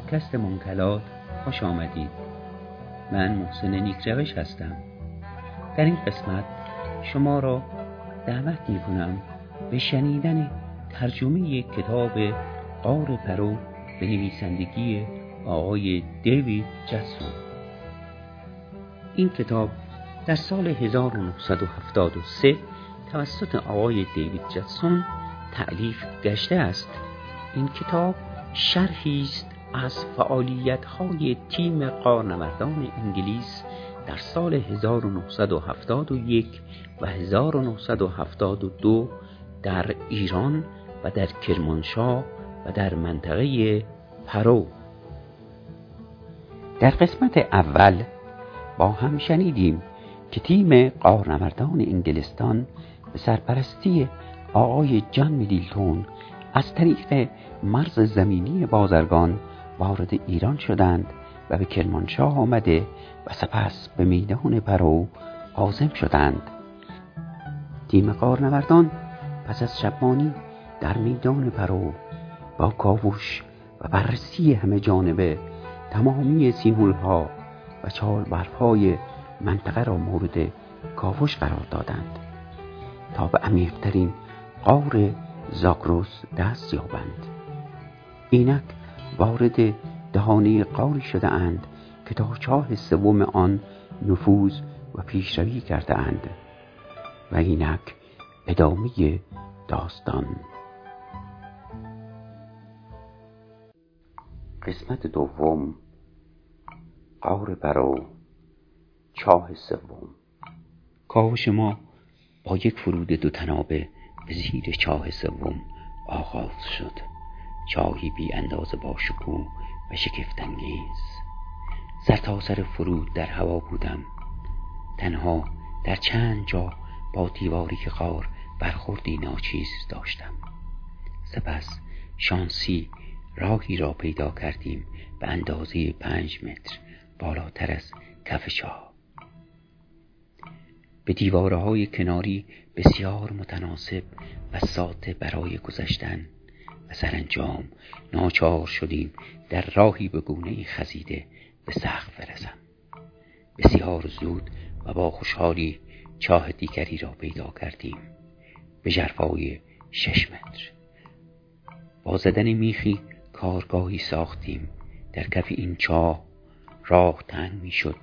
پادکست منکلات خوش آمدید. من محسن نیکروش هستم. در این قسمت شما را دعوت می کنم به شنیدن ترجمه کتاب قار پرو به نویسندگی آقای دیوید جسون این کتاب در سال 1973 توسط آقای دیوید جسون تعلیف گشته است. این کتاب شرحی است از فعالیت های تیم قارنوردان انگلیس در سال 1971 و 1972 در ایران و در کرمانشاه و در منطقه پرو. در قسمت اول با هم شنیدیم که تیم قارنوردان انگلستان به سرپرستی آقای جان میدلتون از طریق مرز زمینی بازرگان وارد ایران شدند و به کرمانشاه آمده و سپس به میدان پراو عازم شدند. تیم غارنوردان پس از شب‌مانی در میدان پراو با کاوش و بررسی همه جانبه تمامی sinkhole ها و چال های منطقه را مورد کاوش قرار دادند تا به عمیقترین قار زاگروس دست یابند. اینک وارد دهانه قاری شده اند که تا چاه سوم آن نفوذ و پیشروی کرده اند و اینک ادامه داستان. قسمت دوم قار برو چاه سوم. کاوش ما با یک فرود دو تنابه به زیر چاه سوم آغاز شد. چاهی بی اندازه با شکوه و شگفتانگیز. سرتاسر فرود در هوا بودم. تنها در چند جا با دیواری غار برخوردی ناچیز داشتم. سپس شانسی راهی را پیدا کردیم به اندازه پنج متر بالاتر از کف چاه به دیوارهای کناری بسیار متناسب و ساته برای گذشتن و سرانجام. ناچار شدیم در راهی به گونه خزیده به سقف برسم. بسیار زود و با خوشحالی چاه دیگری را پیدا کردیم. به ژرفای شش متر. با زدن میخی کارگاهی ساختیم. در کف این چاه راه تنگ می‌شد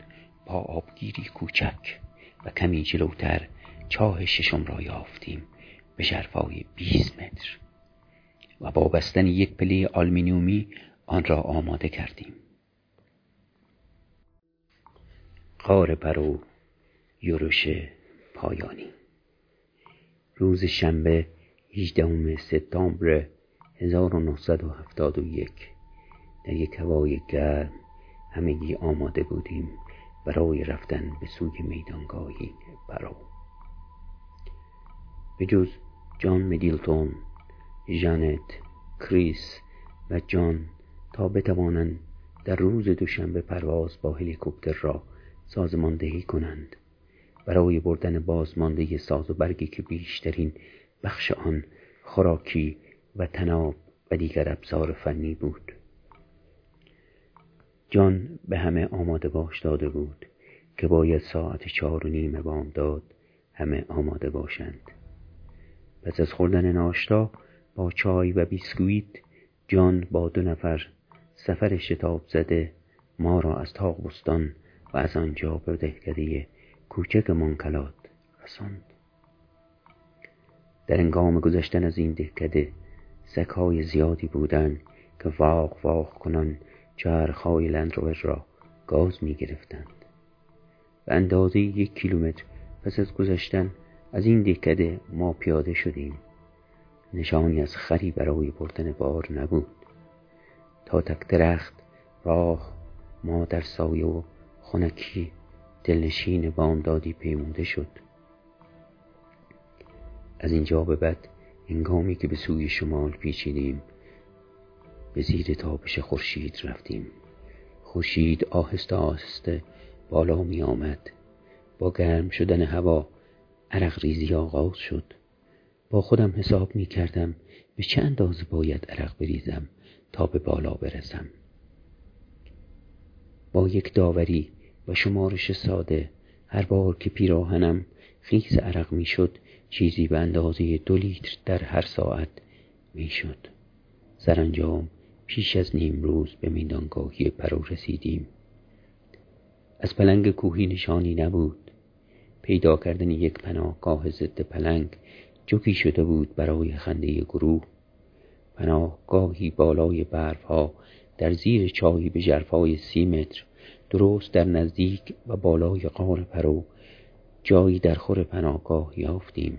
با آبگیری کوچک و کمی جلوتر چاه ششم را یافتیم. به ژرفای 20 متر. و با بستن یک پله آلومینیومی آن را آماده کردیم. غار پراو یورش پایانی. روز شنبه 18 سپتامبر 1971 در یک هوای گرم همگی آماده بودیم برای رفتن به سوی میدانگاهی برو. به جز جان مدیلتون ژانت کریس و جان تا بتوانند در روز دوشنبه پرواز با هلیکوپتر را سازماندهی کنند. برای بردن بازمانده ساز و برگی که بیشترین بخش آن خوراکی و تناب و دیگر ابزار فنی بود. جان به همه آماده باش داده بود که باید ساعت چهار و نیم بامداد همه آماده باشند. پس از خوردن ناشتا با چای و بیسکویت جان با دو نفر سفر شتاب زده ما را از تاغستان و از آنجا به دهکده کوچک منکلات رساند. در انگام گذشتن از این دهکده سکهای زیادی بودند که واق واق کنان چرخهای لندروور را گاز می گرفتند به اندازه یک کیلومتر پس از گذشتن از این دهکده ما پیاده شدیم. نشانی از خری برای بردن بار نبود. تا تک درخت راه ما در سایه و خنکی دلنشین بامدادی پیموده شد. از اینجا به بعد هنگامی که به سوی شمال پیچیدیم به زیر تابش خورشید رفتیم. خورشید آهسته آهسته بالا می آمد با گرم شدن هوا عرق ریزی آغاز شد. با خودم حساب می کردم به چه اندازه باید عرق بریزم تا به بالا برسم. با یک داوری و شمارش ساده هر بار که پیراهنم خیز عرق می‌شد چیزی به اندازه دو لیتر در هر ساعت می‌شد. سرانجام پیش از نیم روز به میدانگاهی پراو رسیدیم. از پلنگ کوهی نشانی نبود. پیدا کردن یک پناهگاه ضد پلنگ جوکی شده بود برای خنده گروه. پناهگاهی بالای برفها در زیر چاهی به ژرفای سی متر درست در نزدیک و بالای غار پراو جایی در خور پناهگاه یافتیم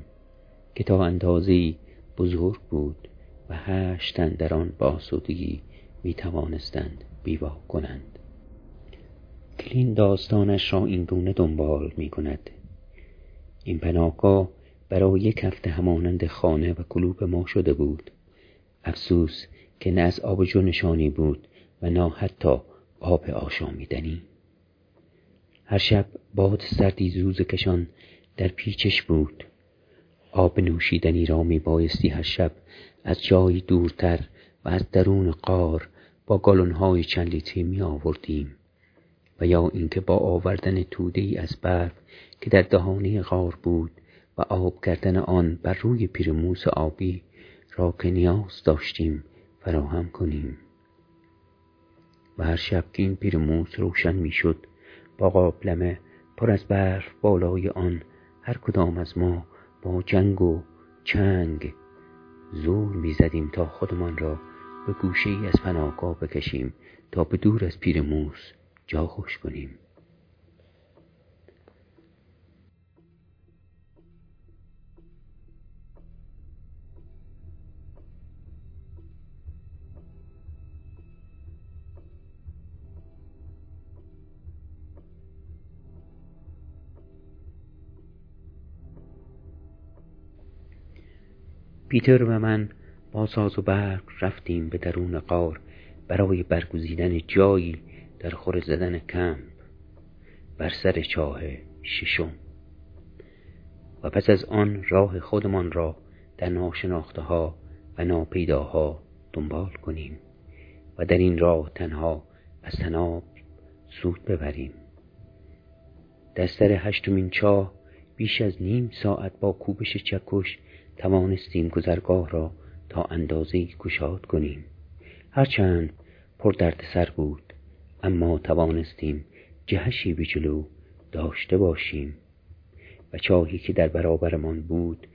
که تا اندازه بزرگ بود و هشتن در آن با آسودگی می توانستند بیوا کنند. کلین داستانش را این گونه دنبال می کند این پناهگاه برای یک هفته همانند خانه و کلوب ما شده بود. افسوس که نه از آب جو نشانی بود و نه حتی آب آشامیدنی. هر شب باد سردی زوز کشان در پیچش بود. آب نوشیدنی را می بایستی هر شب از جایی دورتر و از درون قار با گالونهای چند لیتری می آوردیم و یا اینکه با آوردن توده ای از برف که در دهانه غار بود و آب کردن آن بر روی پیرموس آبی را که نیاز داشتیم فراهم کنیم. و هر شب که این پیرموس روشن می‌شد با قابلمه پر از برف بالای آن هر کدام از ما با جنگ و چنگ زور می‌زدیم تا خودمان را به گوشه ای از پناهگاه بکشیم تا به دور از پیرموس جا خوش کنیم. پیتر و من با ساز و برق رفتیم به درون قار برای برگزیدن جایی در خور زدن کمپ بر سر چاه ششم. و پس از آن راه خودمان را در ناشناخته ها و ناپیداها دنبال کنیم و در این راه تنها از تناب سود ببریم. در سر هشتمین چاه بیش از نیم ساعت با کوبش چکش توانستیم گذرگاه را تا اندازه گشاد کنیم. هرچند پر درد سر بود اما توانستیم جهشی به جلو داشته باشیم و چاهی که در برابرمان بود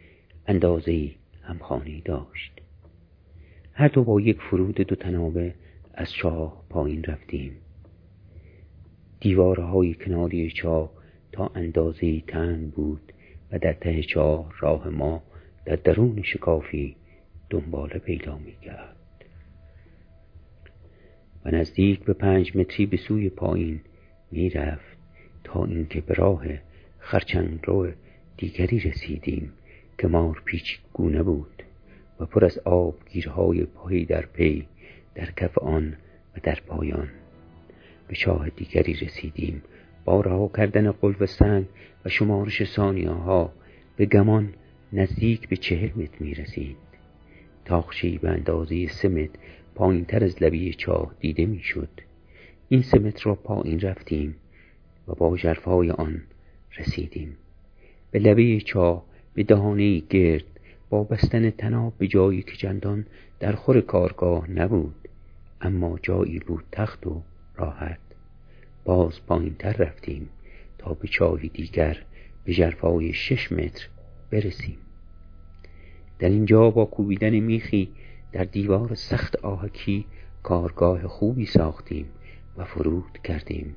اندازه همخانی داشت. هر دو با یک فرود دو تنابه از چاه پایین رفتیم. دیوارهای کناری چاه تا اندازه تنگ بود و در ته چاه راه ما در درون شکافی دنباله پیدا می کرد و نزدیک به پنج متری به سوی پایین می رفت تا اینکه به راه خرچنگ رو دیگری رسیدیم که مار پیچ گونه بود و پر از آب گیرهای پایی در پی در کف آن و در پایان. به چاه دیگری رسیدیم. با رها کردن قلب سنگ و شمارش ثانیه ها به گمان نزدیک به چهل متر می رسید تاخشی به اندازه سه متر پایین تر از لبی چاه دیده می شد این سه متر را پایین رفتیم و با جرفهای آن رسیدیم. به لبه چاه به دهانه گرد با بستن تناب به جایی که چندان در خور کارگاه نبود اما جایی بود تخت و راحت. باز پایین تر رفتیم تا به چاهی دیگر به جرفای شش متر برسیم. در اینجا با کوبیدن میخی در دیوار سخت آهکی کارگاه خوبی ساختیم و فرود کردیم.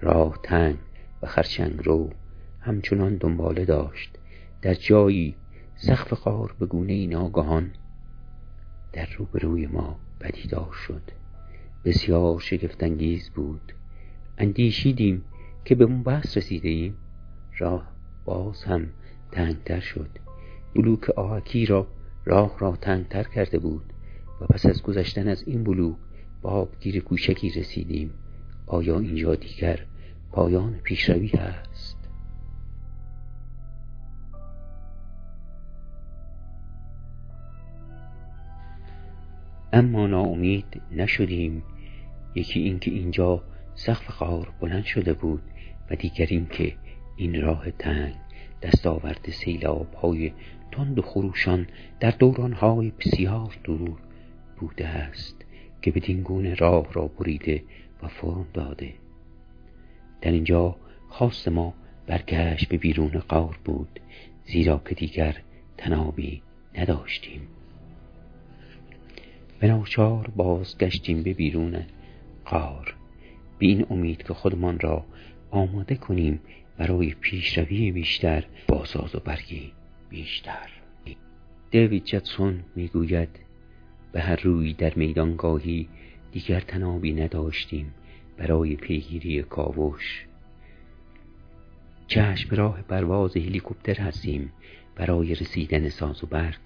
راه تنگ و خرچنگ رو همچنان دنباله داشت. در جایی سقف قار به گونه ناگهان در روبروی ما پدیدار شد. بسیار شگفتانگیز بود. اندیشیدیم که به اون بحث رسیده ایم راه باز هم تنگتر شد. بلوک آهکی را راه را تنگتر کرده بود و پس از گذشتن از این بلوک با آبگیر کوچکی رسیدیم. آیا اینجا دیگر پایان پیشروی هست؟ اما ناامید نشدیم. یکی اینکه اینجا سقف غار بلند شده بود و دیگر اینکه این راه تنگ دستاورد سیلاب های تند و خروشان در دورانهای بسیار دور بوده است که به گونه راه را بریده و فرم داده. در اینجا خواست ما برگشت به بیرون قار بود زیرا که دیگر تنابی نداشتیم. به ناچار بازگشتیم به بیرون قار به این امید که خودمان را آماده کنیم برای پیشروی بیشتر با ساز و برگی بیشتر. دیوید جتسون می‌گوید به هر روی در میدانگاهی دیگر تنابی نداشتیم برای پیگیری کاوش. چشم راه پرواز هلیکوپتر هستیم برای رسیدن ساز و برگ.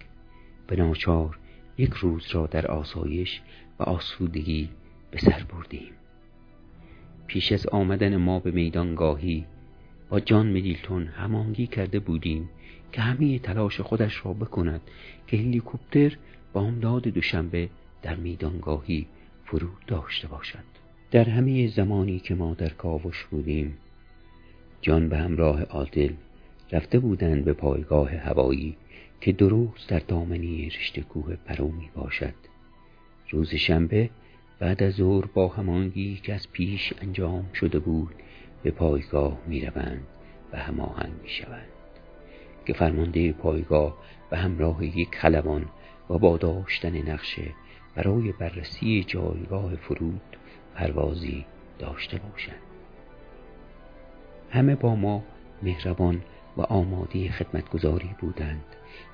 به ناچار یک روز را در آسایش و آسودگی به سر بردیم. پیش از آمدن ما به میدانگاهی با جان میدیلتون همانگی کرده بودیم که همه تلاش خودش را بکند که هلیکوپتر بامداد دوشنبه در میدانگاهی فرود داشته باشد. در همه زمانی که ما در کاوش بودیم جان به همراه عادل رفته بودند به پایگاه هوایی که درست در دامنی رشته کوه پرو می باشد روز شنبه بعد از ظهر با همانگی که از پیش انجام شده بود به پایگاه می روند و هماهنگ می شوند که فرمانده پایگاه به همراه یک خلبان و با داشتن نقشه برای بررسی جایگاه فرود پروازی داشته باشند. همه با ما مهربان و آماده خدمتگذاری بودند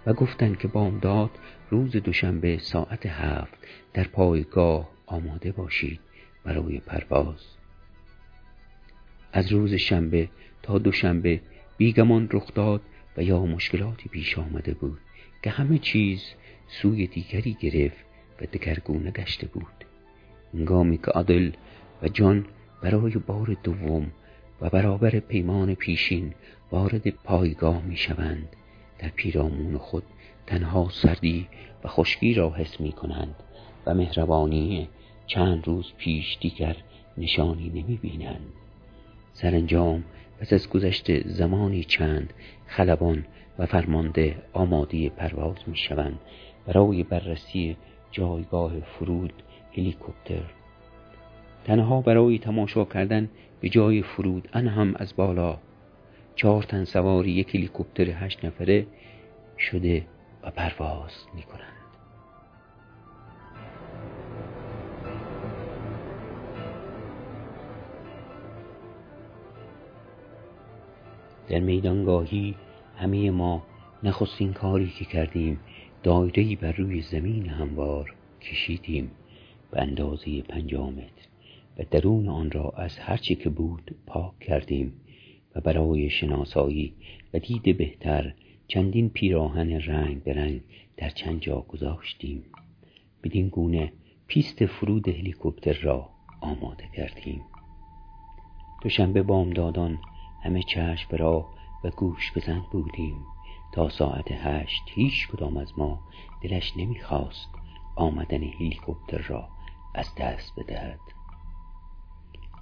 و گفتند که بامداد روز دوشنبه ساعت هفت در پایگاه آماده باشید برای پرواز. از روز شنبه تا دوشنبه بیگمان رخ داد و یا مشکلاتی پیش آمده بود که همه چیز سوی دیگری گرفت و دگرگونه گشته بود. انگامی که عادل و جان برای بار دوم و برابر پیمان پیشین وارد پایگاه می شوند در پیرامون خود تنها سردی و خشکی را حس می کنند و مهربانی چند روز پیش دیگر نشانی نمی بینند سرانجام پس از گذشت زمانی چند خلبان و فرمانده آماده پرواز می شوند برای بررسی جایگاه فرود هلیکوپتر. تنها برای تماشا کردن به جای فرود ان هم از بالا. چهار تن سواری یک هلیکوپتر هشت نفره شده و پرواز می کنند. در میدانگاهی همه ما نخستین کاری که کردیم دایرهی بر روی زمین هموار کشیدیم به اندازه پنجاه متر و درون آن را از هرچی که بود پاک کردیم و برای شناسایی و دید بهتر چندین پیراهن رنگ به رنگ در چند جا گذاشتیم. بدین گونه پیست فرود هلیکوپتر را آماده کردیم. دوشنبه بامدادان همه چشم را و گوش بزند بودیم. تا ساعت هشت هیچ کدام از ما دلش نمی‌خواست آمدن هلیکوپتر را از دست بدهد.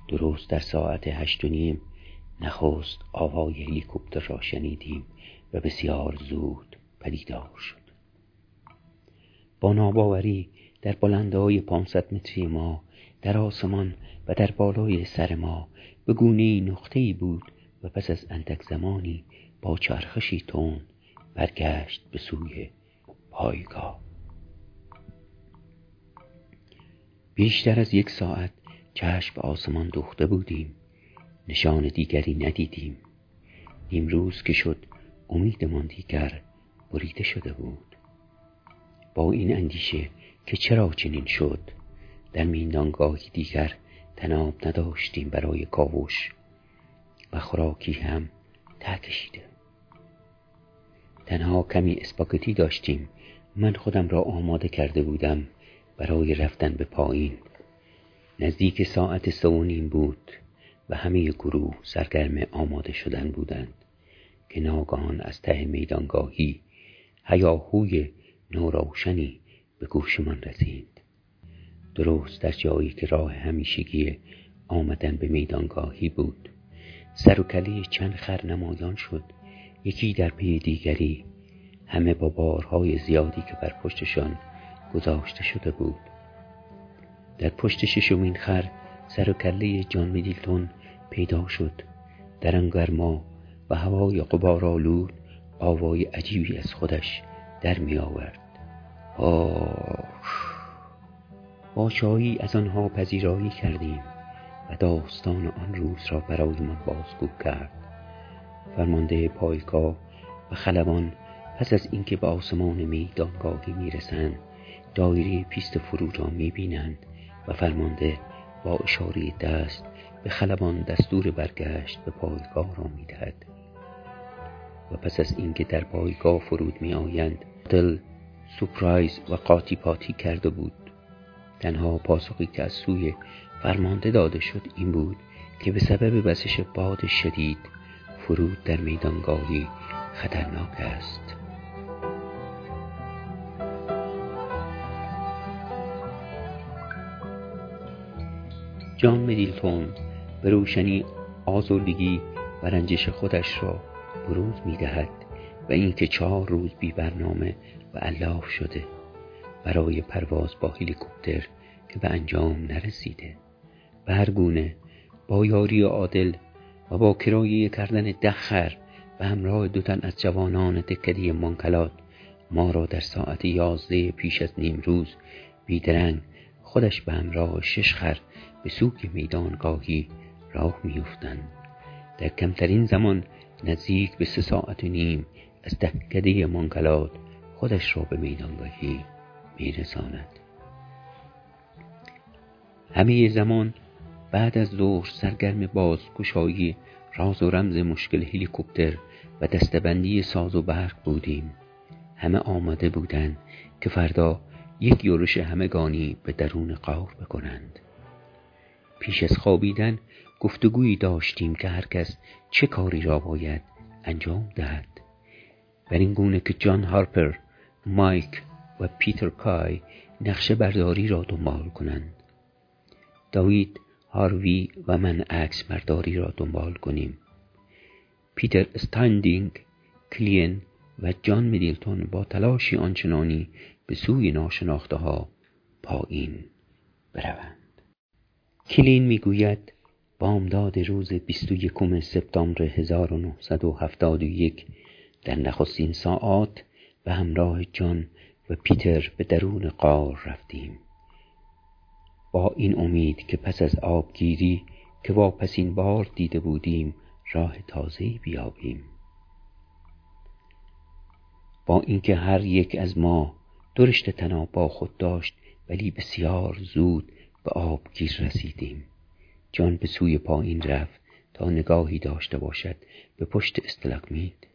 درست در ساعت هشت و نیم نخست آوای هلیکوپتر را شنیدیم و بسیار زود پدیدار شد. با ناباوری در بلندهای پانصد متری ما در آسمان و در بالای سر ما به گونه نقطه‌ای بود و پس از اندک زمانی با چرخشی تون برگشت به سوی پایگاه. بیشتر از یک ساعت چشم به آسمان دوخته بودیم. نشان دیگری ندیدیم. روز که شد امیدمان دیگر بریده شده بود. با این اندیشه که چرا چنین شد در میندانگاهی دیگر تناب نداشتیم برای کاوش. و خوراکی هم تکشیده تنها کمی اسپاگتی داشتیم. من خودم را آماده کرده بودم برای رفتن به پایین. نزدیک ساعت سه نیم بود و همه گروه سرگرم آماده شدن بودند که ناگهان از ته میدانگاهی هیاهوی نوروشنی به گوشمان رسید. درست در جایی که راه همیشگی آمدن به میدانگاهی بود. سر و کله چند خر نمایان شد. یکی در پی دیگری. همه با بارهای زیادی که بر پشتشان گذاشته شده بود. در پشت ششمین خر سر و کله جان میدیلتون پیدا شد. در انگرما و هوای قبارالود آوای عجیبی از خودش در می آورد. با شایی از آنها پذیرایی کردیم. و داستان آن روز را برایمان بازگو کرد. فرمانده پایگاه و خلبان پس از اینکه به آسمان میدانگاهی می‌رسند دایره پیست فرود را می‌بینند و فرمانده با اشاره دست به خلبان دستور برگشت به پایگاه را می‌دهد. و پس از اینکه در پایگاه فرود میآیند دل سپرایز و قاطی پاتی کرده بود. تنها پاسخی که از سوی فرمانده داده شد این بود که به سبب بسش باد شدید فرود در میدانگاهی خطرناک است. جان مدیلتون به روشنی آزردگی و رنجش خودش را بروز می‌دهد و اینکه چهار روز بی برنامه و علاف شده برای پرواز با هلیکوپتر که به انجام نرسیده. و هر گونه با یاری عادل و با کرایه کردن دخر و همراه دوتن از جوانان دکدی منکلات ما را در ساعت یازده پیش از نیم روز بیدرنگ خودش به همراه شش خر به سوی میدانگاهی راه میافتند. در کمترین زمان نزدیک به سه ساعت و نیم از دکده منکلات خودش را به میدانگاهی میرساند. همه زمان بعد از ظهر سرگرم بازگشایی راز و رمز مشکل هلیکوپتر و دستبندی ساز و برق بودیم. همه آماده بودند که فردا یک یورش همگانی به درون قار بکنند. پیش از خوابیدن گفتگویی داشتیم که هرکس چه کاری را باید انجام دهد. بر این گونه که جان هارپر مایک و پیتر کای نقشه برداری را دنبال کنند. داوید هاروی و من عکس برداری را دنبال کنیم. پیتر استاندینگ کلین و جان میدیلتون با تلاشی آنچنانی به سوی ناشناخته ها پایین بروند. کلین می‌گوید بامداد روز 21 سپتامبر 1971 در نخستین ساعات به همراه جان و پیتر به درون قار رفتیم. با این امید که پس از آبگیری که واپسین بار دیده بودیم راه تازه‌ای بیابیم. با اینکه هر یک از ما درشت تناب با خود داشت ولی بسیار زود به آبگیر رسیدیم. جان به سوی پایین رفت تا نگاهی داشته باشد به پشت استلاکمید.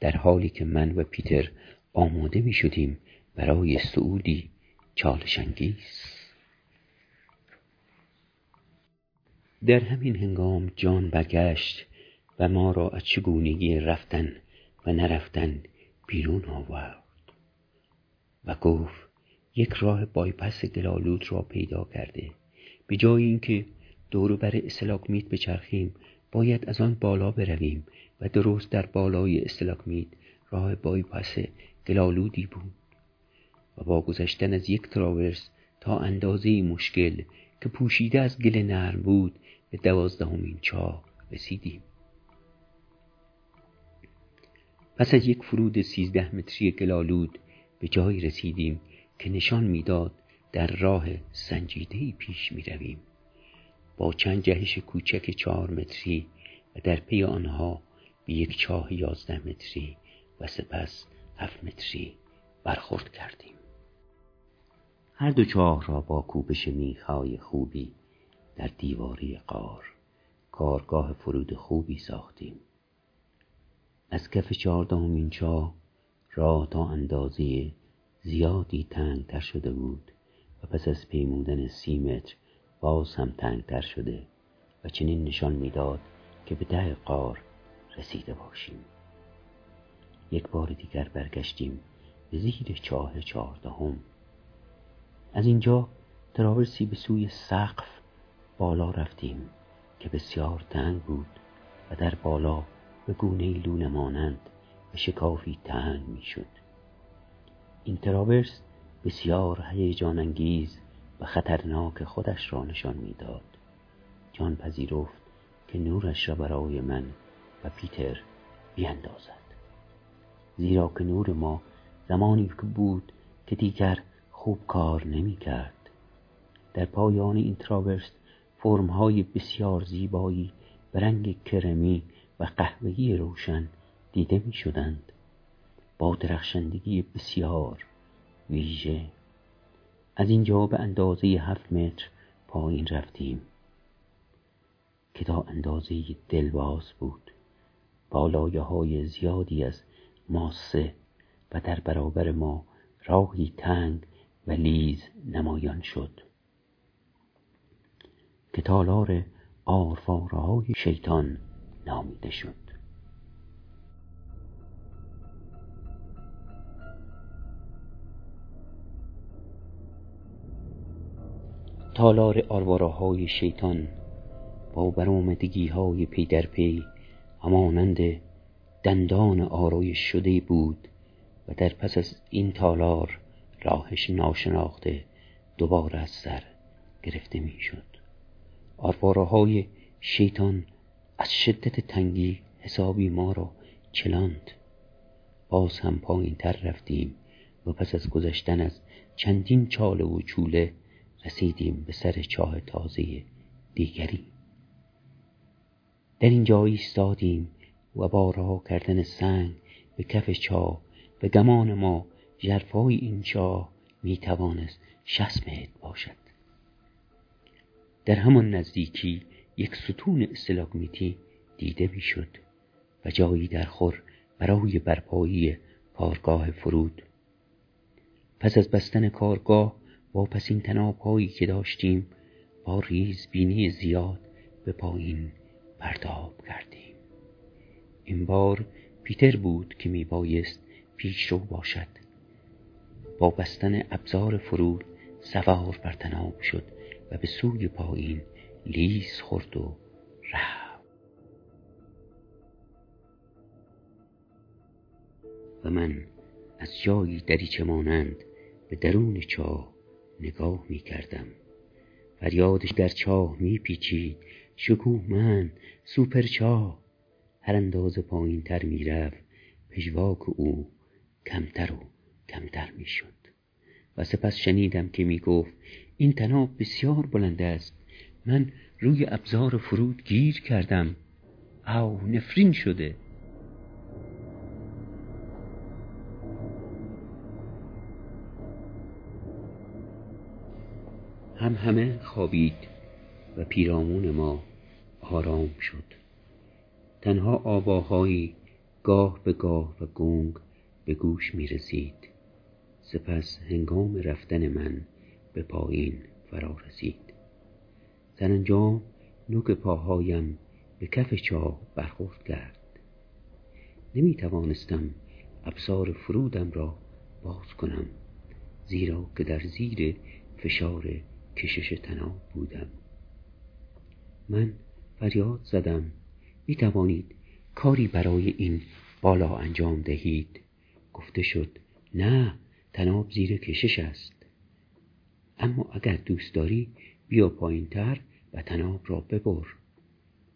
در حالی که من و پیتر آماده می شدیم برای سعودی چالشنگیز در همین هنگام جان برگشت و ما را از چگونگی رفتن و نرفتن بیرون آورد و گفت یک راه بایپس گلالود را پیدا کرده. به جای اینکه دورو بر اسلاکمیت بچرخیم باید از آن بالا برویم و درست در بالای اسلاکمیت راه بایپس گلالودی بود و با گذشتن از یک تراورس تا اندازه مشکل که پوشیده از گل نرم بود به دوازدهمین چاه رسیدیم پس از یک فرود سیزده متری گلالود به جایی رسیدیم که نشان می‌داد در راه سنجیدهی پیش می رویم. با چند جهش کوچک چهار متری و در پی آنها به یک چاه یازده متری و سپس هفت متری برخورد کردیم هر دو چاه را با کوبش میخهای خوبی در دیواری قار کارگاه فرود خوبی ساختیم. از کف چهاردهمین چاه راه تا اندازه زیادی تر شده بود و پس از پیمودن سی متر باز هم تر شده و چنین نشان می‌داد که به ده قار رسیده باشیم. یک بار دیگر برگشتیم به زیر چاه چهاردهم. از اینجا تراورسی به سوی سقف بالا رفتیم که بسیار تنگ بود و در بالا به گونه لونه مانند به شکافی تنگ می‌شد. این تراورس بسیار هیجان انگیز و خطرناک خودش را نشان می‌داد. جان پذیرفت که نورش را برای من و پیتر بیاندازد زیرا که نور ما زمانی که بود که دیگر خوب کار نمی کرد در پایان این تراورس فرمهای بسیار زیبایی به رنگ کرمی و قهوه‌ای روشن دیده می شدند با درخشندگی بسیار ویژه. از اینجا به اندازه هفت متر پایین رفتیم. که تا اندازه دلواز بود. بالایه های زیادی از ماسه و در برابر ما راهی تنگ و لیز نمایان شد. که تالار های شیطان نامیده شد تالار های شیطان با برآمدگی های پی در پی همانند دندان آرایش شده بود و در پس از این تالار راهش ناشناخته دوباره از سر گرفته می‌شد. آرواره های شیطان از شدت تنگی حسابی ما را چلاند. باز هم پایین تر رفتیم و پس از گذشتن از چندین چاله و چوله رسیدیم به سر چاه تازه دیگری. در اینجا ایستادیم و با راه کردن سنگ به کف چاه به گمان ما ژرفای این چاه می توانست شست باشد. در همان نزدیکی یک ستون استلاگمیتی دیده می‌شد و جایی در خور برای برپایی کارگاه فرود. پس از بستن کارگاه با پسین تناب هایی که داشتیم با ریز بینی زیاد به پایین پرتاب کردیم. این بار پیتر بود که می بایست پیش رو باشد. با بستن ابزار فرود سوار بر تناب شد. و به سوی پایین لیز خورد و رفت. و من از جایی دریچه مانند به درون چاه نگاه می کردم. فریادش در چاه می پیچید. شکوه من سوپر چاه. هر اندازه پایین تر می رفت. پژواک او کمتر و کمتر می شد. و سپس شنیدم که می گفت این تناب بسیار بلند است. من روی ابزار فرود گیر کردم. او نفرین شده. هم همه خوابید و پیرامون ما آرام شد. تنها آواهایی گاه به گاه و گنگ به گوش می رسید سپس هنگام رفتن من به پایین فرا رسید. سرانجام نوک پاهایم به کف چاه برخورد کرد. نمی توانستم ابزار فرودم را باز کنم زیرا که در زیر فشار کشش تناب بودم. من فریاد زدم می توانید کاری برای این بالا انجام دهید؟ گفته شد نه تناب زیر کشش است. اما اگر دوست داری بیا پایین تر و تناب را ببر.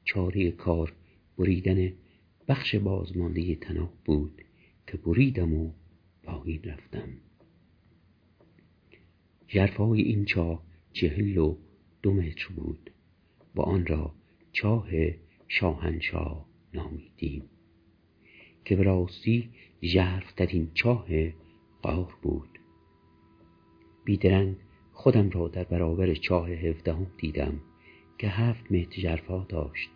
چاره کار بریدن بخش بازمانده تناب بود که بریدم و پایین رفتم. ژرفای این چاه چهل و دو متر بود. و آن را چاه شاهنشاه نامیدیم. که به راستی این چاه قار بود. بیدرنگ خودم را در برابر چاه هفدهم دیدم که هفت متر جرفا داشت.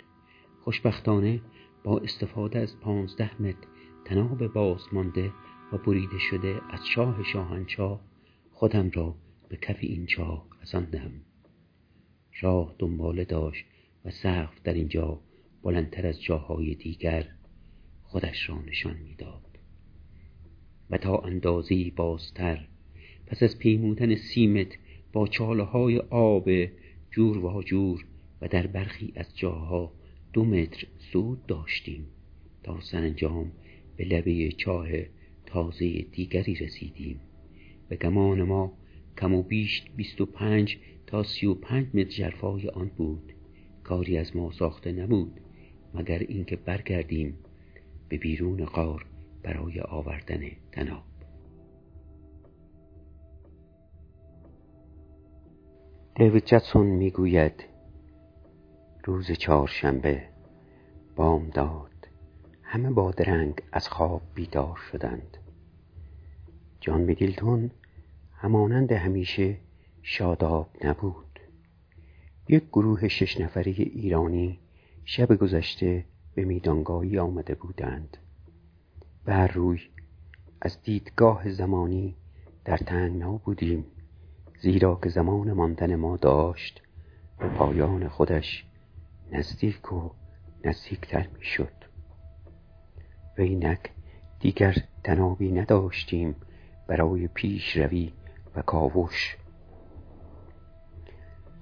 خوشبختانه با استفاده از پانزده متر تناب بازمانده و بریده شده از چاه شاهنشاه خودم را به کف این چاه رساندم راه دنباله داشت و سقف در اینجا بلندتر از جاهای دیگر خودش را نشان می‌داد. و تا اندازی بازتر پس از پیمودن سی با چاله های آب جور و جور و در برخی از جاها دو متر سود داشتیم تا سرانجام به لبه چاه تازه دیگری رسیدیم به گمان ما کم و بیش بیست و پنج تا سی و پنج متر جرفای آن بود. کاری از ما ساخته نبود مگر اینکه برگردیم به بیرون قار برای آوردن تناب. دیوید جتسون می‌گوید روز چهارشنبه بام داد همه با درنگ از خواب بیدار شدند. جان میدیلتون همانند همیشه شاداب نبود. یک گروه شش نفره ایرانی شب گذشته به میدانگاهی آمده بودند. بر روی از دیدگاه زمانی در تنگنا بودیم. زیرا که زمان ماندن ما داشت به پایان خودش نزدیک و نزدیکتر می‌شد. و اینک دیگر تنابی نداشتیم برای پیشروی و کاوش.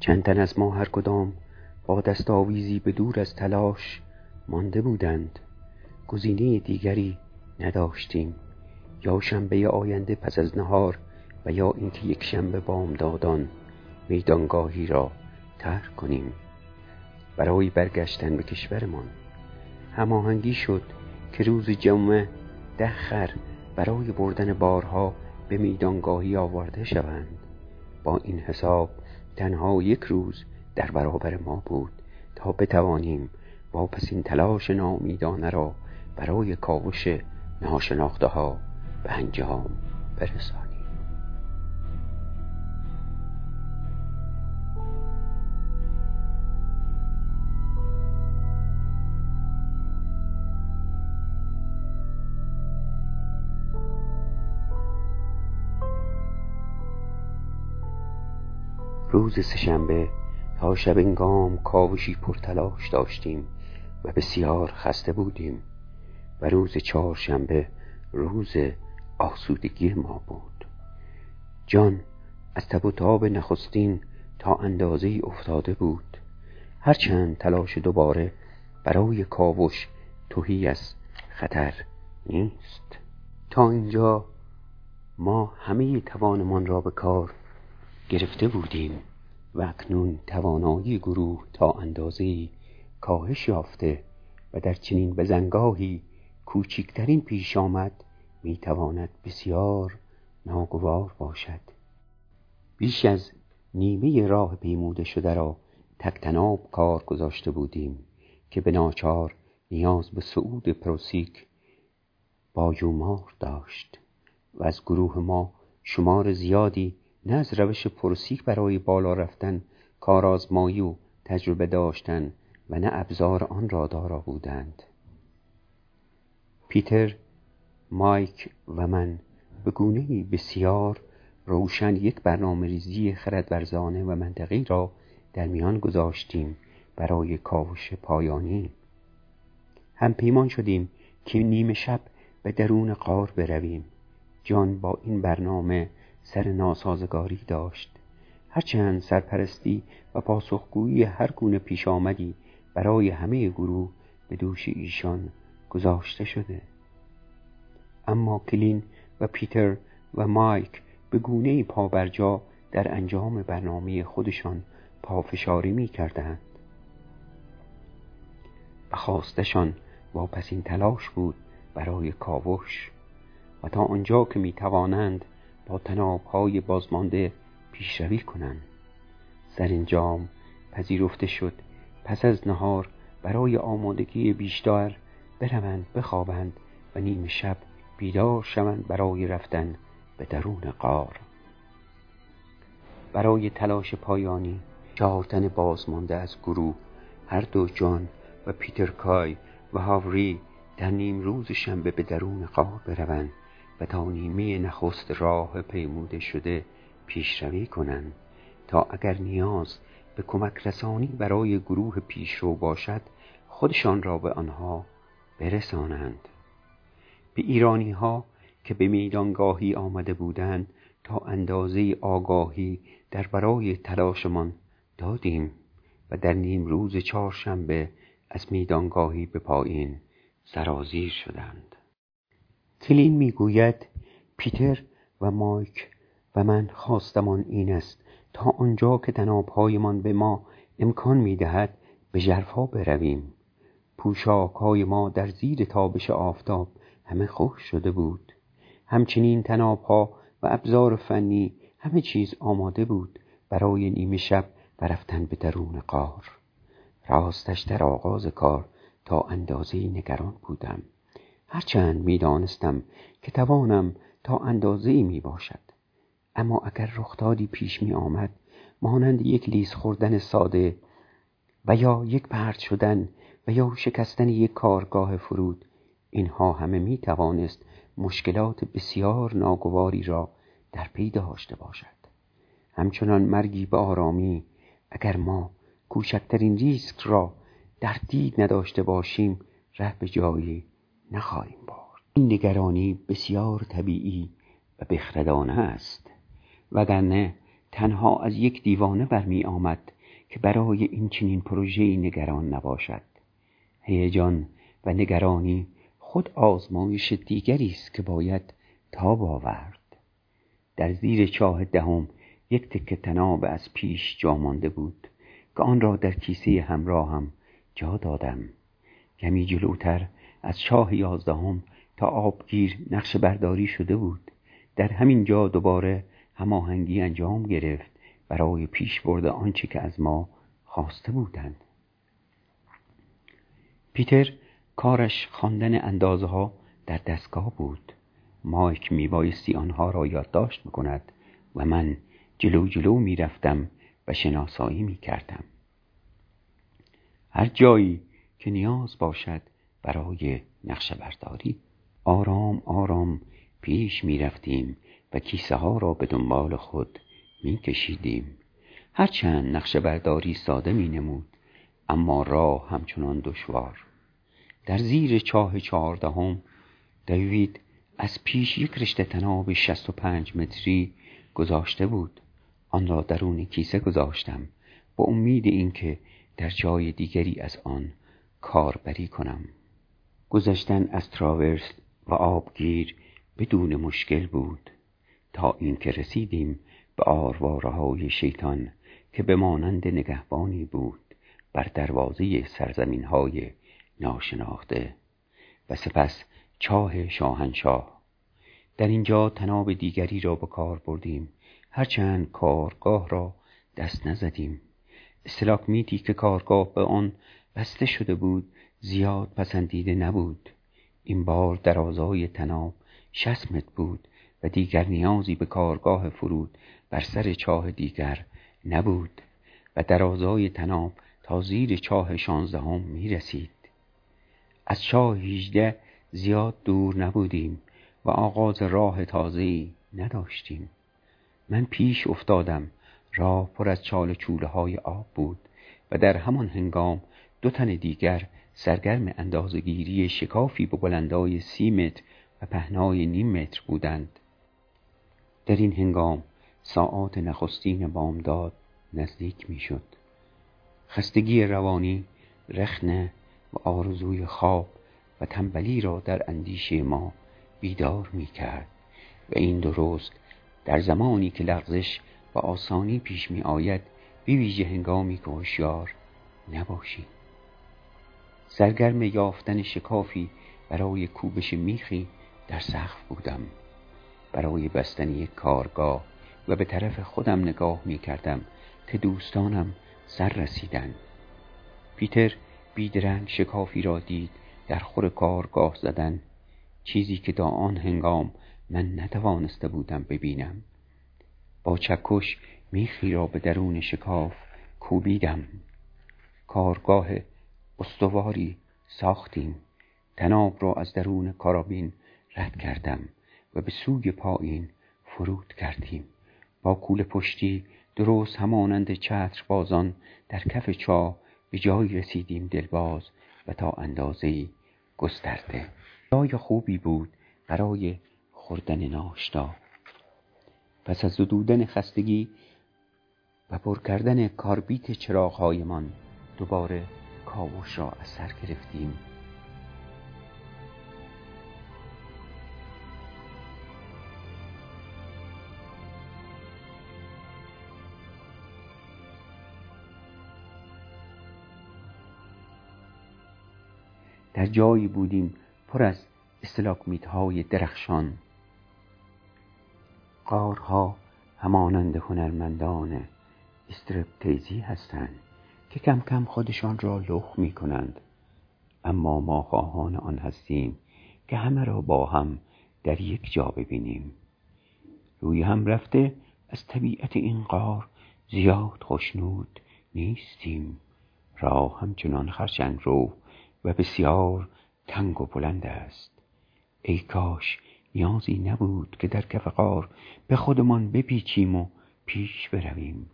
چند تن از ما هر کدام با دستاویزی به دور از تلاش مانده بودند. گزینه دیگری نداشتیم. یا شنبه آینده پس از نهار و یا اینکه یک شنبه بامدادان میدانگاهی را ترک کنیم. برای برگشتن به کشورمان. هماهنگی شد که روز جمعه ده خر برای بردن بارها به میدانگاهی آورده شوند. با این حساب تنها یک روز در برابر ما بود تا بتوانیم واپس این تلاش نامیدانه را برای کاوش ناشناخته ها به انجام برسانیم. روز سهشنبه تا شب انگام کاوشی پرتلاش داشتیم و بسیار خسته بودیم و روز چهارشنبه روز آسودگی ما بود. جان از تب و تاب نخستین تا اندازه افتاده بود. هرچند تلاش دوباره برای کاوش توهی از خطر نیست. تا اینجا ما همه توانمان را به کار گرفته بودیم. و اکنون توانایی گروه تا اندازه کاهش یافته و در چنین بزنگاهی کوچکترین پیش آمد می‌تواند بسیار ناگوار باشد. بیش از نیمه راه پیموده شده را تکتناب کار گذاشته بودیم که به ناچار نیاز به صعود پروسیک با یومار داشت و از گروه ما شمار زیادی نه از روش پرسیک برای بالا رفتن کارآزمایی و تجربه داشتن و نه ابزار آن را دارا بودند. پیتر مایک و من به گونه بسیار روشن یک برنامه ریزی خردورزانه و منطقی را در میان گذاشتیم برای کاوش پایانی. هم پیمان شدیم که نیمه شب به درون قار برویم. جان با این برنامه سر ناسازگاری داشت. هرچند سرپرستی و پاسخگویی هر گونه پیش آمدی برای همه گروه به دوش ایشان گذاشته شده. اما کلین و پیتر و مایک به گونه پابرجا در انجام برنامه خودشان پافشاری می کردند و خواستشان واپسین تلاش بود برای کاوش و تا آنجا که می توانند با های بازمانده پیشروی کنند. سرانجام پذیرفته شد. پس از نهار برای آمادگی بیشتر بروند بخوابند و نیم شب بیدار شوند برای رفتن به درون قار برای تلاش پایانی چهارتن بازمانده از گروه هر دو جان و پیتر کای و هاوری در نیم روز شنبه به درون قار بروند. و تا نیمه نخست راه پیموده شده پیشروی کنند تا اگر نیاز به کمک رسانی برای گروه پیشرو باشد خودشان را به آنها برسانند. به ایرانی ها که به میدانگاهی آمده بودند تا اندازه آگاهی در برای تلاشمان دادیم و در نیم روز چهارشنبه از میدانگاهی به پایین سرازیر شدند. کلین می‌گوید پیتر و مایک و من خواستمان این است تا آنجا که تنابهایمان به ما امکان می‌دهد به ژرفا برویم. پوشاکهای ما در زیر تابش آفتاب همه خوش شده بود. همچنین تنابها و ابزار فنی همه چیز آماده بود برای نیمه شب و رفتن به درون قار. راستش در آغاز کار تا اندازه نگران بودم. هرچند می‌دانستم که توانم تا اندازه می باشد اما اگر رخدادی پیش می آمد مانند یک لیز خوردن ساده و یا یک پرت شدن و یا شکستن یک کارگاه فرود اینها همه می توانست مشکلات بسیار ناگواری را در پی داشته باشد. همچنان مرگی به آرامی اگر ما کوچکترین ریسک را در دید نداشته باشیم ره به جایی نخواهیم برد. این نگرانی بسیار طبیعی و بخردانه است. وگرنه تنها از یک دیوانه برمی آمد که برای این چنین پروژه‌ای نگران نباشد. هیجان و نگرانی خود آزمایش دیگری است که باید تاب آورد. در زیر چاه دهم یک تکه تناب از پیش جا مانده بود که آن را در کیسه همراهم جا دادم. کمی جلوتر از چاه یازدهم تا آبگیر نقش برداری شده بود. در همین جا دوباره هماهنگی انجام گرفت برای پیش برد آنچه که از ما خواسته بودند. پیتر کارش خواندن اندازه ها در دستگاه بود. مایک میبایستی آنها را یادداشت می‌کند و من جلو جلو می‌رفتم و شناسایی می‌کردم. هر جایی که نیاز باشد برای نقشه برداری. آرام آرام پیش می‌رفتیم و کیسه ها را به دنبال خود میکشیدیم هرچند نقشه برداری ساده می نمود اما راه همچنان دشوار. در زیر چاه چهاردهم دوید از پیش یک رشته تناب شست و پنج متری گذاشته بود. آن را درون کیسه گذاشتم با امید اینکه در جای دیگری از آن کاربری کنم. گذشتن از تراورس و آبگیر بدون مشکل بود تا اینکه رسیدیم به آرواره های شیطان که به مانند نگهبانی بود بر دروازه سرزمین های ناشناخته و سپس چاه شاهنشاه. در اینجا تناب دیگری را به کار بردیم هرچند کارگاه را دست نزدیم. میتی که کارگاه به آن بسته شده بود زیاد پسندیده نبود. این بار درازای تناب شست بود و دیگر نیازی به کارگاه فرود بر سر چاه دیگر نبود و درازای تناب تا زیر چاه شانزدهم می رسید از چاه هیجده زیاد دور نبودیم و آغاز راه تازه‌ای نداشتیم. من پیش افتادم. راه پر از چال چوله های آب بود و در همان هنگام دو تن دیگر سرگرم اندازگیری شکافی به بلندای سی متر و پهنای نیم متر بودند. در این هنگام ساعات نخستین بامداد نزدیک می‌شد. خستگی روانی رخنه و آرزوی خواب و تنبلی را در اندیشه ما بیدار می کرد و این درست در زمانی که لغزش و آسانی پیش می آید ویژه هنگامی که هوشیار نباشی سرگرم یافتن شکافی برای کوبش میخی در سقف بودم. برای بستن یک کارگاه و به طرف خودم نگاه می کردم که دوستانم سر رسیدن. پیتر بیدرنگ شکافی را دید در خور کارگاه زدن. چیزی که تا آن هنگام من نتوانسته بودم ببینم. با چکش میخی را به درون شکاف کوبیدم. کارگاه استواری ساختیم. تناب را از درون کارابین رد کردم و به سوی پایین فرود کردیم. با کول پشتی درست همانند چتر بازان در کف چاه به جایی رسیدیم دلباز و تا اندازه گسترده. جای خوبی بود برای خوردن ناشتا. پس از زدودن خستگی و پر کردن کاربیت چراغهایمان دوباره کاوش را از سر گرفتیم. در جایی بودیم پر از استلاکمیت های درخشان. قارها همانند هنرمندان استرپتیزی هستند. که کم کم خودشان را لخ می کنند اما ما خواهان آن هستیم که همه را با هم در یک جا ببینیم. روی هم رفته از طبیعت این قار زیاد خوشنود نیستیم. راه همچنان خرچنگ رو و بسیار تنگ و بلند است. ای کاش نیازی نبود که در کف قار به خودمان بپیچیم و پیش برویم.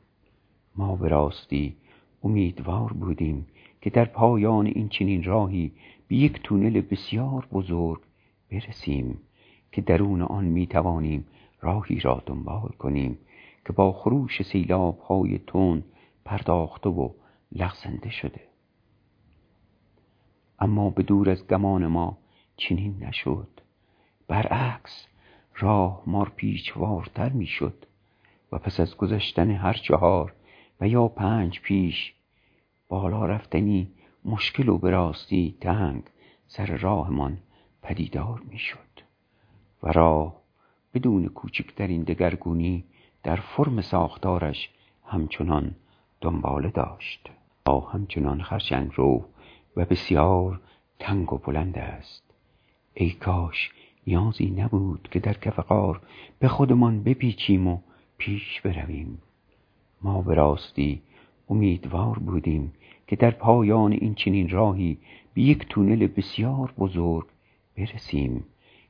ما به راستی امیدوار بودیم که در پایان این چنین راهی به یک تونل بسیار بزرگ برسیم که درون آن می توانیم راهی را دنبال کنیم که با خروش سیلاب های تون پرداخته و لغزنده شده. اما به دور از گمان ما چنین نشد. برعکس راه مار پیچوارتر می‌شد و پس از گذشتن هر چهار و یا پنج پیش بالا رفتنی مشکل و براستی تنگ سر راهمان پدیدار می‌شد. و راه بدون کوچکترین دگرگونی در فرم ساختارش همچنان دنباله داشت. راه همچنان خرچنگ رو و بسیار تنگ و بلند است. ای کاش نیازی نبود که در کف قار به خودمان بپیچیم و پیش برویم. ما به راستی امیدوار بودیم که در پایان این چنین راهی به یک تونل بسیار بزرگ برسیم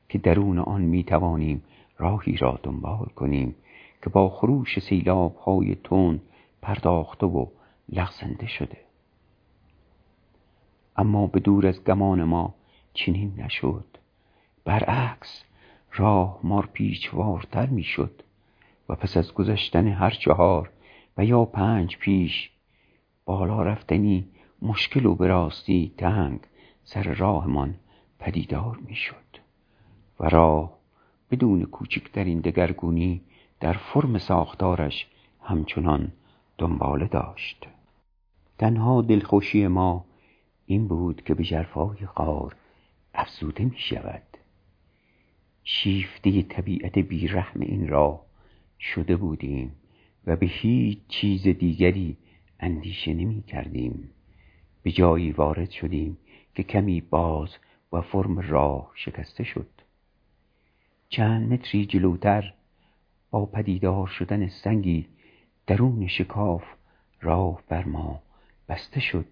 که درون آن می توانیم راهی را دنبال کنیم که با خروش سیلاب های تون پرداخته و لغزنده شده. اما به دور از گمان ما چنین نشد. برعکس راه مار پیچوارتر می‌شد و پس از گذشتن هر چهار و یا پنج پیش. بالا رفتنی مشکل و براستی تنگ سر راهمان پدیدار می‌شد. و راه بدون کوچکترین دگرگونی در فرم ساختارش همچنان دنباله داشت. تنها دلخوشی ما این بود که به جرفای قار افزوده می شود شیفته طبیعت بیرحم این را شده بودیم. و به هیچ چیز دیگری اندیشه نمی کردیم. به جایی وارد شدیم که کمی باز و فرم راه شکسته شد. چند متری جلوتر با پدیدار شدن سنگی درون شکاف راه بر ما بسته شد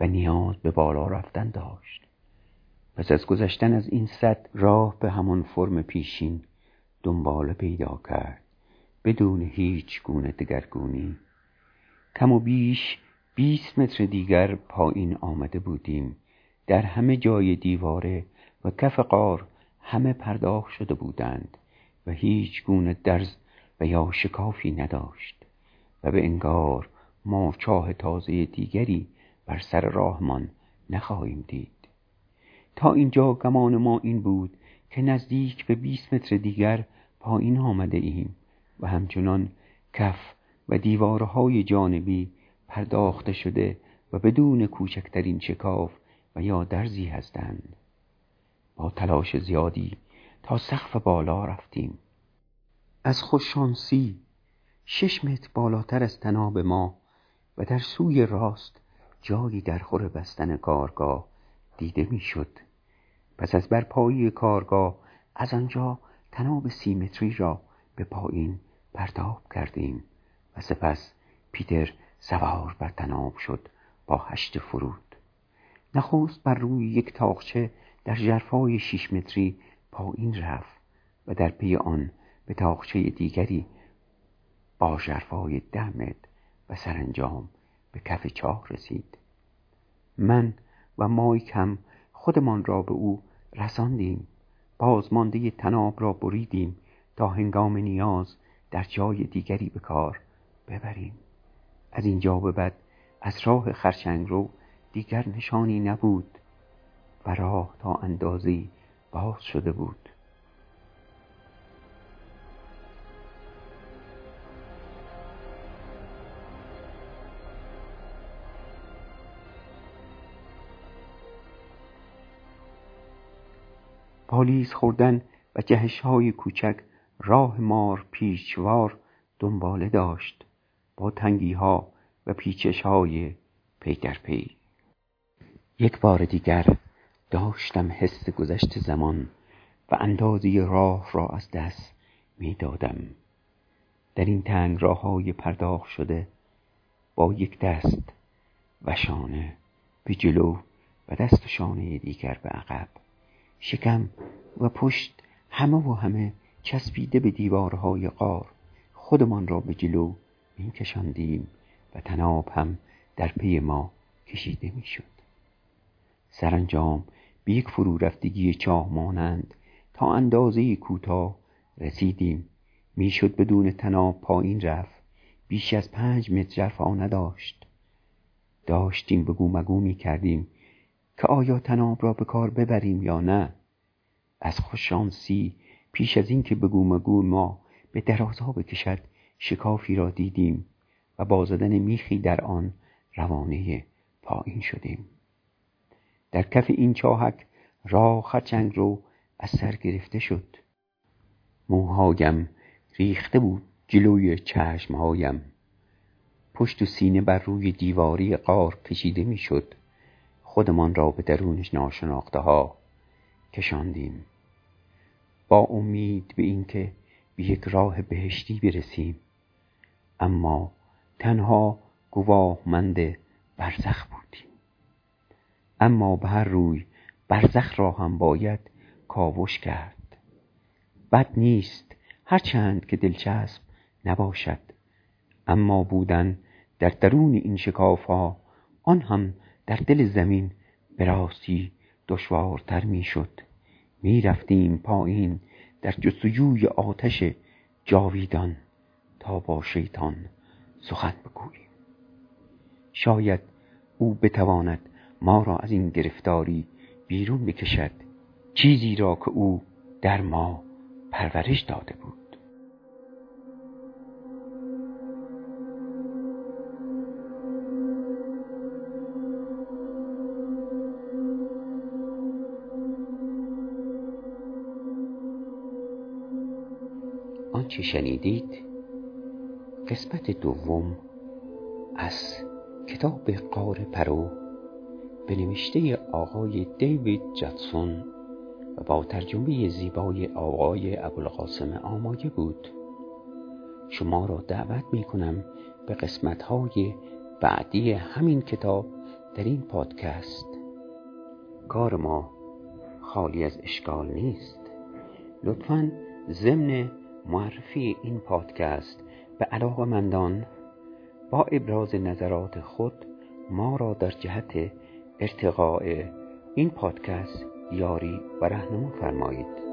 و نیاز به بالا رفتن داشت. پس از گذشتن از این صد راه به همان فرم پیشین دنباله پیدا کرد. بدون هیچ گونه دگرگونی. کم و بیش بیست متر دیگر پایین آمده بودیم. در همه جای دیواره و کف قار همه پرداخت شده بودند و هیچ گونه درز و یا شکافی نداشت. و به انگار ما چاه تازه دیگری بر سر راهمان نخواهیم دید. تا اینجا گمان ما این بود که نزدیک به 20 متر دیگر پایین آمده ایم. و همچنان کف و دیوارهای جانبی پرداخته شده و بدون کوچکترین شکاف و یا درزی هستند. با تلاش زیادی تا سقف بالا رفتیم. از خوششانسی شش متر بالاتر از تناب ما و در سوی راست جایی در خور بستن کارگاه دیده می‌شد. پس از برپایی کارگاه از آنجا تناب سیمتری را به پایین پرتاب کردیم و سپس پیتر سوار بر تناب شد با هشت فرود. نخست بر روی یک تاخچه در جرفای شیش متری پایین رفت و در پی آن به تاخچه دیگری با جرفای ده متر و سرانجام به کف چاه رسید. من و مایک هم خودمان را به او رساندیم. بازمانده تناب را بریدیم تا هنگام نیاز در جای دیگری به کار ببریم. از اینجا به بعد از راه خرچنگ رو دیگر نشانی نبود و راه تا اندازی باز شده بود. پالیز خوردن و جهش های کوچک راه مار پیچوار دنباله داشت با تنگی ها و پیچش های پی در پی یک بار دیگر داشتم حس گذشت زمان و اندازی راه را از دست می دادم. در این تنگ راه های پرداخت شده با یک دست و شانه به جلو و دست و شانه دیگر به عقب شکم و پشت همه و همه چسبیده به دیوارهای قار خودمان را به جلو می کشندیم و تناب هم در پی ما کشیده می شد. سرانجام به یک فرو رفتگی چاه مانند تا اندازه کوتاه رسیدیم. می‌شد بدون تناب پایین رفت. بیش از پنج متر ارفا نداشت. داشتیم بگو مگو می کردیم که آیا تناب را به کار ببریم یا نه؟ از خوششانسی پیش از اینکه بگو مگو ما به درازها بکشد شکافی را دیدیم و با زدن میخی در آن روانه پایین شدیم. در کف این چاهک راه خرچنگ رو از سر گرفته شد. موهایم ریخته بود جلوی چشمهایم. پشت و سینه بر روی دیواری قار کشیده می‌شد. خودمان را به درونش ناشناخته ها کشاندیم. با امید به اینکه به یک راه بهشتی برسیم. اما تنها گواهمند برزخ بودیم. اما به هر روی برزخ را هم باید کاوش کرد. بد نیست هرچند که دلچسب نباشد. اما بودن در درون این شکاف ها آن هم در دل زمین به راستی دشوارتر می‌شد. می رفتیم پایین در جستجوی آتش جاویدان تا با شیطان سخن بگوییم. شاید او بتواند ما را از این گرفتاری بیرون بکشد چیزی را که او در ما پرورش داده بود. آنچه شنیدید؟ قسمت دوم از کتاب قار پرو به نوشته آقای دیوید جدسون و با ترجمه زیبای آقای ابوالقاسم آمایه بود. شما را دعوت می کنم به قسمت های بعدی همین کتاب در این پادکست. کار ما خالی از اشکال نیست. لطفا ضمن معرفی این پادکست به علاقه مندان با ابراز نظرات خود ما را در جهت ارتقاء این پادکست یاری و رهنمون فرمایید.